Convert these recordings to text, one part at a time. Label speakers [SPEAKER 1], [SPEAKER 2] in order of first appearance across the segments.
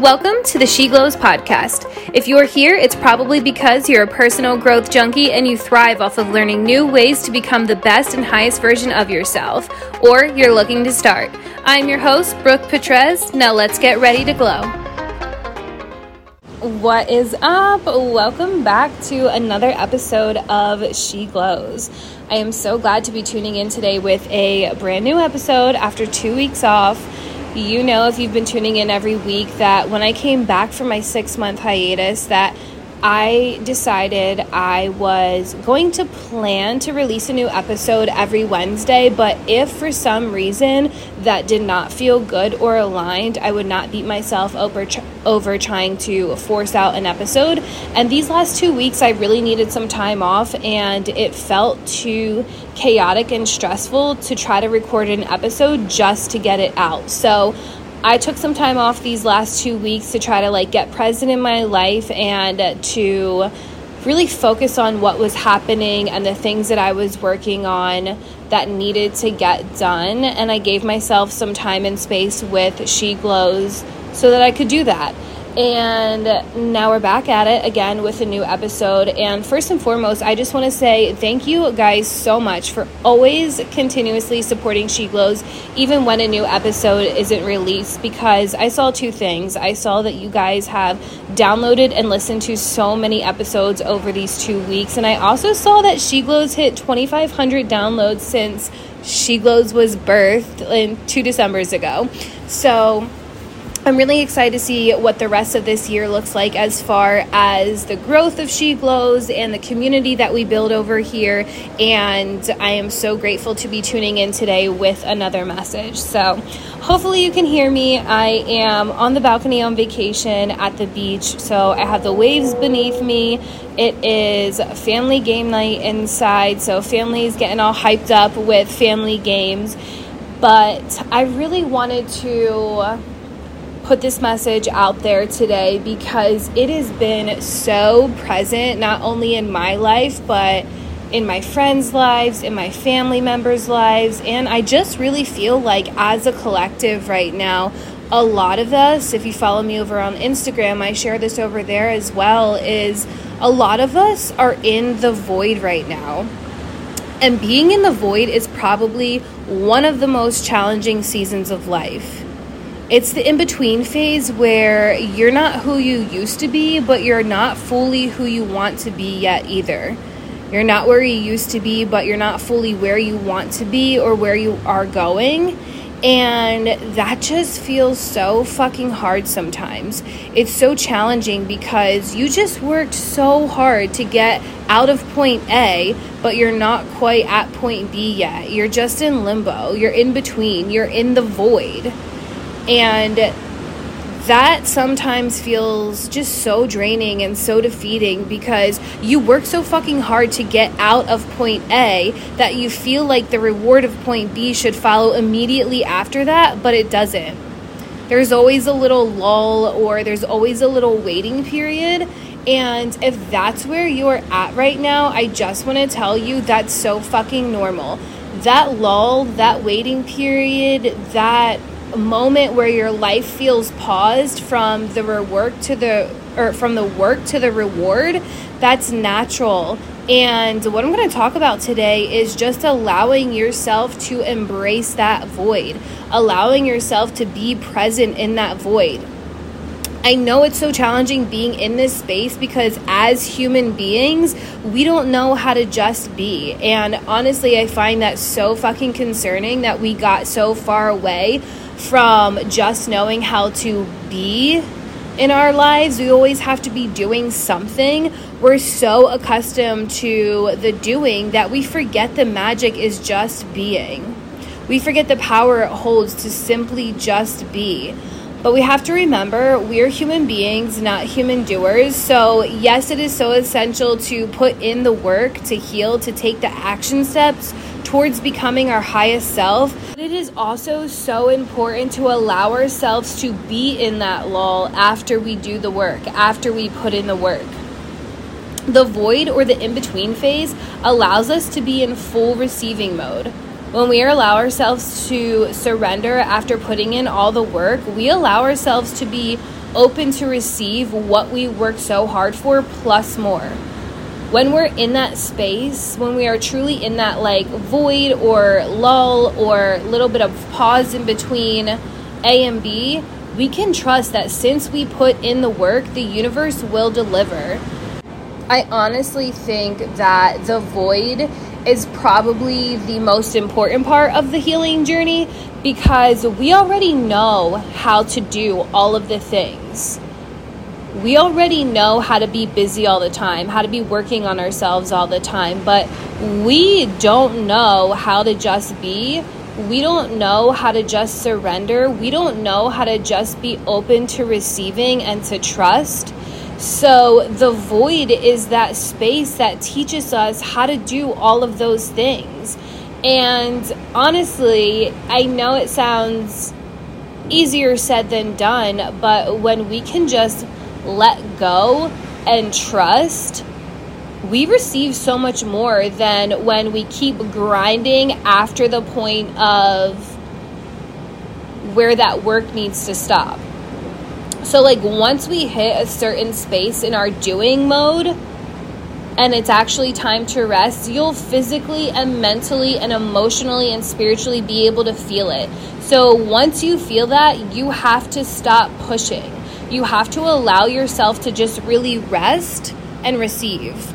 [SPEAKER 1] Welcome to the She Glows podcast. If you're here, it's probably because you're a personal growth junkie and you thrive off of learning new ways to become the best and highest version of yourself, or you're looking to start. I'm your host, Brooke Petrez. Now let's get ready to glow. What is up? Welcome back to another episode of She Glows. I am so glad to be tuning in today with a brand new episode after two weeks off you know if you've been tuning in every week that when I came back from my 6 month hiatus that I decided I was going to plan to release a new episode every Wednesday, but if for some reason that did not feel good or aligned, I would not beat myself over, over trying to force out an episode. And these last two weeks, I really needed some time off, and it felt too chaotic and stressful to try to record an episode just to get it out. So I took some time off these last two weeks to try to like get present in my life and to really focus on what was happening and the things that I was working on that needed to get done. And I gave myself some time and space with She Glows so that I could do that. And now we're back at it again with a new episode. And first and foremost, I just want to say thank you guys so much for always continuously supporting She Glows, even when a new episode isn't released. Because I saw two things. I saw that you guys have downloaded and listened to so many episodes over these two weeks. And I also saw that She Glows hit 2,500 downloads since She Glows was birthed in two Decembers ago. So, I'm really excited to see what the rest of this year looks like as far as the growth of She Glows and the community that we build over here. And I am so grateful to be tuning in today with another message. So, hopefully, you can hear me. I am on the balcony on vacation at the beach. So, I have the waves beneath me. It is family game night inside. So, families getting all hyped up with family games. But I really wanted to put this message out there today because it has been so present, not only in my life, but in my friends' lives, in my family members' lives. And I just really feel like, as a collective right now, a lot of us, if you follow me over on Instagram, I share this over there as well, is a lot of us are in the void right now. And being in the void is probably one of the most challenging seasons of life it's the in between phase where you're not who you used to be, but you're not fully who you want to be yet either. You're not where you used to be, but you're not fully where you want to be or where you are going. And that just feels so fucking hard sometimes. It's so challenging because you just worked so hard to get out of point A, but you're not quite at point B yet. You're just in limbo. You're in between. You're in the void. And that sometimes feels just so draining and so defeating because you work so fucking hard to get out of point A that you feel like the reward of point B should follow immediately after that, but it doesn't. There's always a little lull or there's always a little waiting period. And if that's where you're at right now, I just want to tell you that's so fucking normal. That lull, that waiting period, that moment where your life feels paused from the work to the or from the work to the reward, that's natural. And what I'm going to talk about today is just allowing yourself to embrace that void, allowing yourself to be present in that void. I know it's so challenging being in this space because as human beings, we don't know how to just be. And honestly, I find that so fucking concerning that we got so far away from just knowing how to be in our lives. We always have to be doing something. We're so accustomed to the doing that we forget the magic is just being. We forget the power it holds to simply just be. But we have to remember we're human beings, not human doers. So, yes, it is so essential to put in the work, to heal, to take the action steps towards becoming our highest self. But it is also so important to allow ourselves to be in that lull after we do the work, after we put in the work. The void or the in between phase allows us to be in full receiving mode. When we allow ourselves to surrender after putting in all the work, we allow ourselves to be open to receive what we work so hard for plus more. When we're in that space, when we are truly in that like void or lull or little bit of pause in between A and B, we can trust that since we put in the work, the universe will deliver. I honestly think that the void is probably the most important part of the healing journey because we already know how to do all of the things. We already know how to be busy all the time, how to be working on ourselves all the time, but we don't know how to just be. We don't know how to just surrender. We don't know how to just be open to receiving and to trust. So, the void is that space that teaches us how to do all of those things. And honestly, I know it sounds easier said than done, but when we can just let go and trust, we receive so much more than when we keep grinding after the point of where that work needs to stop. So, like, once we hit a certain space in our doing mode, and it's actually time to rest, you'll physically and mentally and emotionally and spiritually be able to feel it. So once you feel that, you have to stop pushing. You have to allow yourself to just really rest and receive.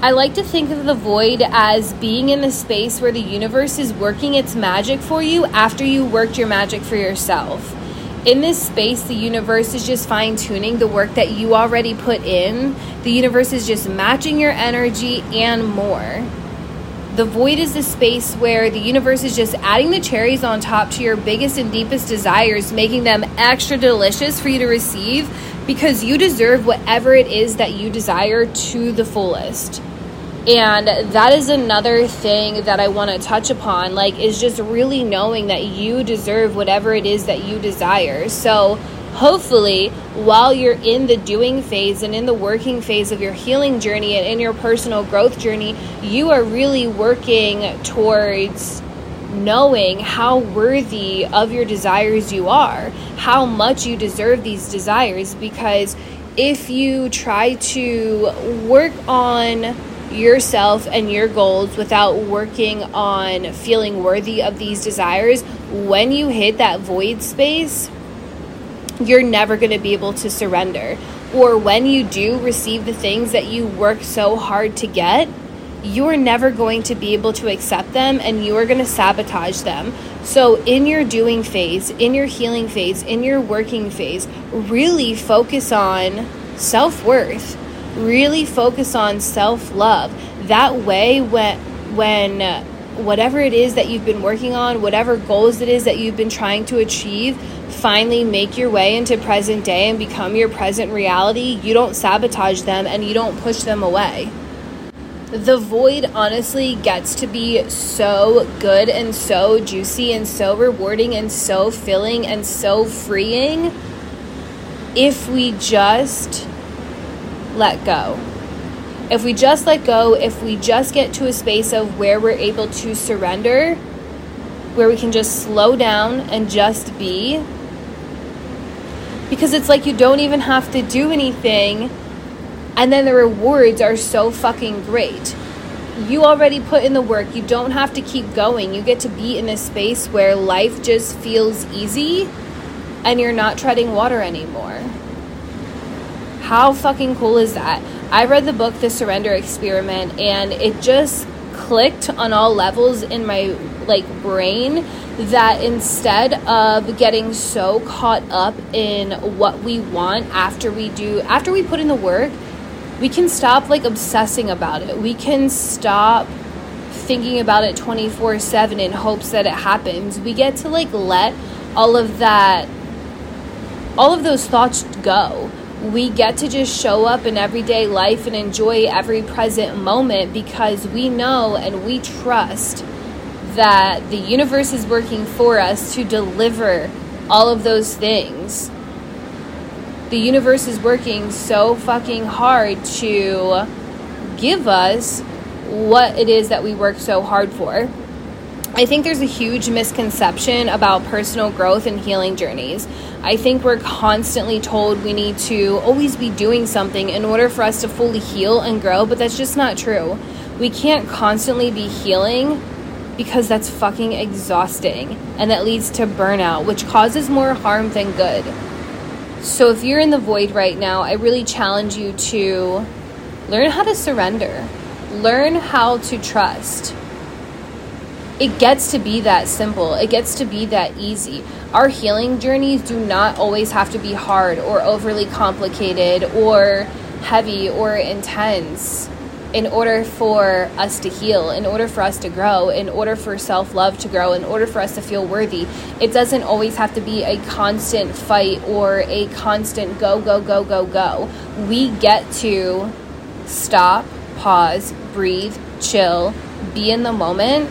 [SPEAKER 1] I like to think of the void as being in the space where the universe is working its magic for you after you worked your magic for yourself in this space, the universe is just fine tuning the work that you already put in. The universe is just matching your energy and more. The void is the space where the universe is just adding the cherries on top to your biggest and deepest desires, making them extra delicious for you to receive because you deserve whatever it is that you desire to the fullest. And that is another thing that I want to touch upon, like, is just really knowing that you deserve whatever it is that you desire. So, hopefully, while you're in the doing phase and in the working phase of your healing journey and in your personal growth journey, you are really working towards knowing how worthy of your desires you are, how much you deserve these desires. Because if you try to work on yourself and your goals without working on feeling worthy of these desires, when you hit that void space, you're never going to be able to surrender. Or when you do receive the things that you work so hard to get, you're never going to be able to accept them and you are going to sabotage them. So, in your doing phase, in your healing phase, in your working phase, really focus on self worth really focus on self-love that way when when whatever it is that you've been working on whatever goals it is that you've been trying to achieve finally make your way into present day and become your present reality you don't sabotage them and you don't push them away the void honestly gets to be so good and so juicy and so rewarding and so filling and so freeing if we just let go. If we just let go, if we just get to a space of where we're able to surrender, where we can just slow down and just be, because it's like you don't even have to do anything, and then the rewards are so fucking great. You already put in the work, you don't have to keep going. You get to be in a space where life just feels easy and you're not treading water anymore. How fucking cool is that? I read the book The Surrender Experiment and it just clicked on all levels in my like brain that instead of getting so caught up in what we want after we do after we put in the work we can stop like obsessing about it. We can stop thinking about it 24/7 in hopes that it happens. We get to like let all of that all of those thoughts go we get to just show up in everyday life and enjoy every present moment because we know and we trust that the universe is working for us to deliver all of those things. The universe is working so fucking hard to give us what it is that we work so hard for. I think there's a huge misconception about personal growth and healing journeys. I think we're constantly told we need to always be doing something in order for us to fully heal and grow, but that's just not true. We can't constantly be healing because that's fucking exhausting and that leads to burnout, which causes more harm than good. So if you're in the void right now, I really challenge you to learn how to surrender, learn how to trust it gets to be that simple. It gets to be that easy. Our healing journeys do not always have to be hard or overly complicated or heavy or intense in order for us to heal, in order for us to grow, in order for self love to grow, in order for us to feel worthy. It doesn't always have to be a constant fight or a constant go, go, go, go, go. We get to stop, pause, breathe, chill, be in the moment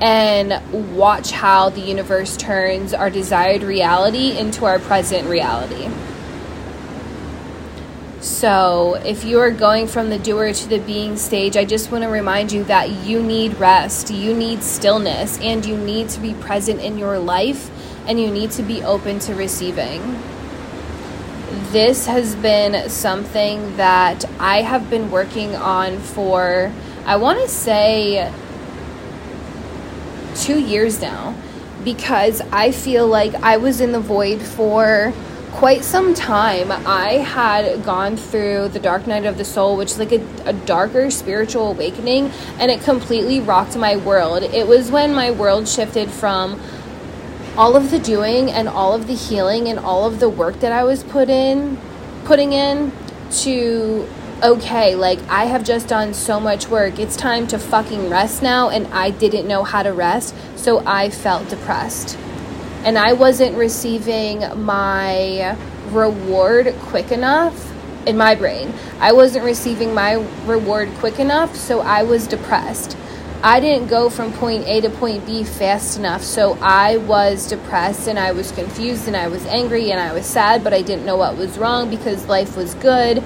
[SPEAKER 1] and watch how the universe turns our desired reality into our present reality. So, if you are going from the doer to the being stage, I just want to remind you that you need rest, you need stillness, and you need to be present in your life, and you need to be open to receiving. This has been something that I have been working on for, I want to say, two years now because I feel like I was in the void for quite some time. I had gone through the dark night of the soul, which is like a, a, darker spiritual awakening, and it completely rocked my world. It was when my world shifted from all of the doing and all of the healing and all of the work that I was put in putting in to okay, like I have just done so much work. It's time to fucking rest now. And I didn't know how to rest. So I felt depressed. And I wasn't receiving my reward quick enough in my brain. I wasn't receiving my reward quick enough. So I was depressed. I didn't go from point A to point B fast enough. So I was depressed and I was confused and I was angry and I was sad, but I didn't know what was wrong because life was good.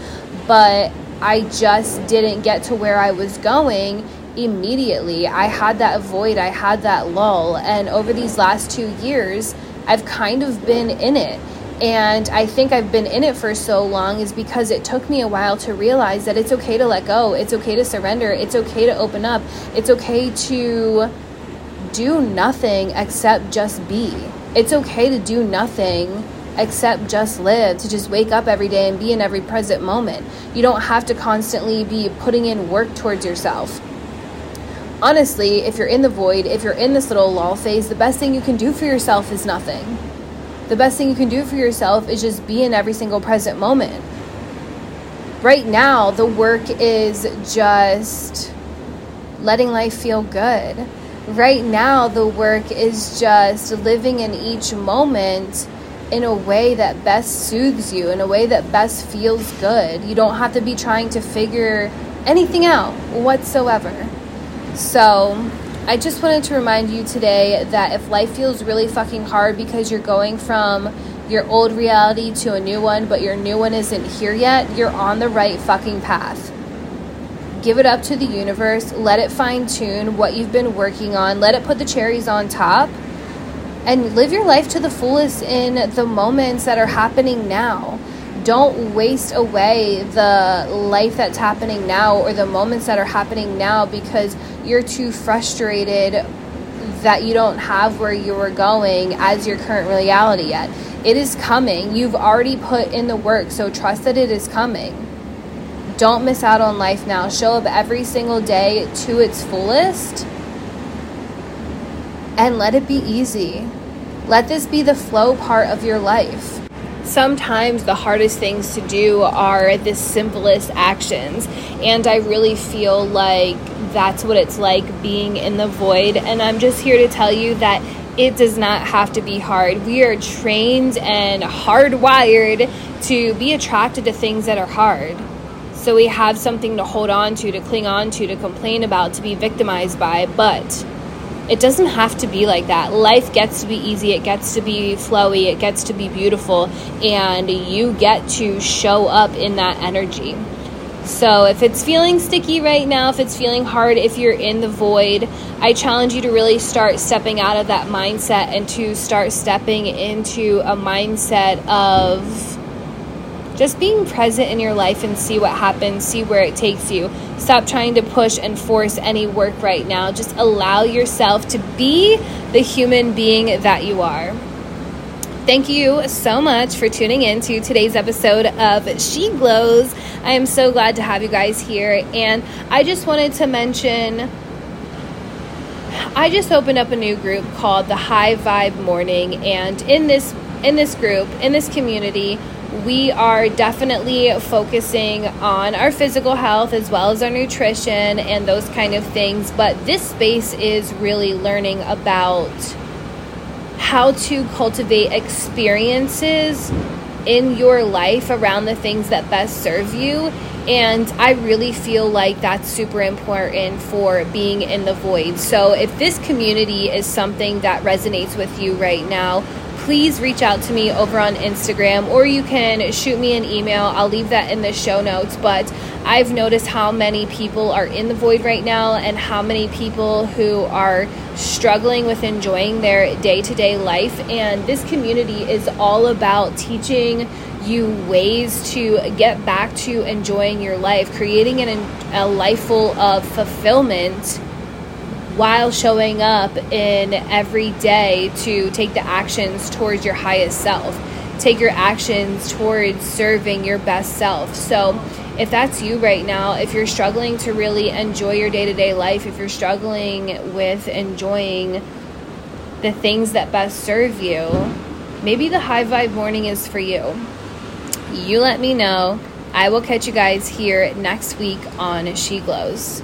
[SPEAKER 1] But I just didn't get to where I was going immediately. I had that void, I had that lull. And over these last two years, I've kind of been in it. And I think I've been in it for so long is because it took me a while to realize that it's okay to let go, it's okay to surrender, it's okay to open up, it's okay to do nothing except just be. It's okay to do nothing except just live, to just wake up every day and be in every present moment. You don't have to constantly be putting in work towards yourself. Honestly, if you're in the void, if you're in this little lull phase, the best thing you can do for yourself is nothing. The best thing you can do for yourself is just be in every single present moment. Right now, the work is just letting life feel good. Right now, the work is just living in each moment in a way that best soothes you, in a way that best feels good. You don't have to be trying to figure anything out whatsoever. So, I just wanted to remind you today that if life feels really fucking hard because you're going from your old reality to a new one, but your new one isn't here yet, you're on the right fucking path. Give it up to the universe, let it fine tune what you've been working on, let it put the cherries on top and live your life to the fullest in the moments that are happening now. Don't waste away the life that's happening now or the moments that are happening now because you're too frustrated that you don't have where you were going as your current reality yet. It is coming. You've already put in the work, so trust that it is coming. Don't miss out on life now. Show up every single day to its fullest and let it be easy. Let this be the flow part of your life. Sometimes the hardest things to do are the simplest actions, and I really feel like that's what it's like being in the void. And I'm just here to tell you that it does not have to be hard. We are trained and hardwired to be attracted to things that are hard. So we have something to hold on to, to cling on to, to complain about, to be victimized by. But it doesn't have to be like that. Life gets to be easy, it gets to be flowy, it gets to be beautiful, and you get to show up in that energy. So, if it's feeling sticky right now, if it's feeling hard, if you're in the void, I challenge you to really start stepping out of that mindset and to start stepping into a mindset of just being present in your life and see what happens, see where it takes you. Stop trying to push and force any work right now. Just allow yourself to be the human being that you are. Thank you so much for tuning in to today's episode of She Glows. I am so glad to have you guys here. And I just wanted to mention I just opened up a new group called the High Vibe Morning. And in this in this group, in this community, we are definitely focusing on our physical health as well as our nutrition and those kind of things. But this space is really learning about how to cultivate experiences in your life around the things that best serve you. And I really feel like that's super important for being in the void. So, if this community is something that resonates with you right now, please reach out to me over on Instagram or you can shoot me an email. I'll leave that in the show notes. But I've noticed how many people are in the void right now and how many people who are struggling with enjoying their day to day life. And this community is all about teaching you ways to get back to enjoying your life, creating an, a life full of fulfillment while showing up in every day to take the actions towards your highest self. Take your actions towards serving your best self. So, if that's you right now, if you're struggling to really enjoy your day to day life, if you're struggling with enjoying the things that best serve you, maybe the high vibe morning is for you. You let me know. I will catch you guys here next week on She Glows.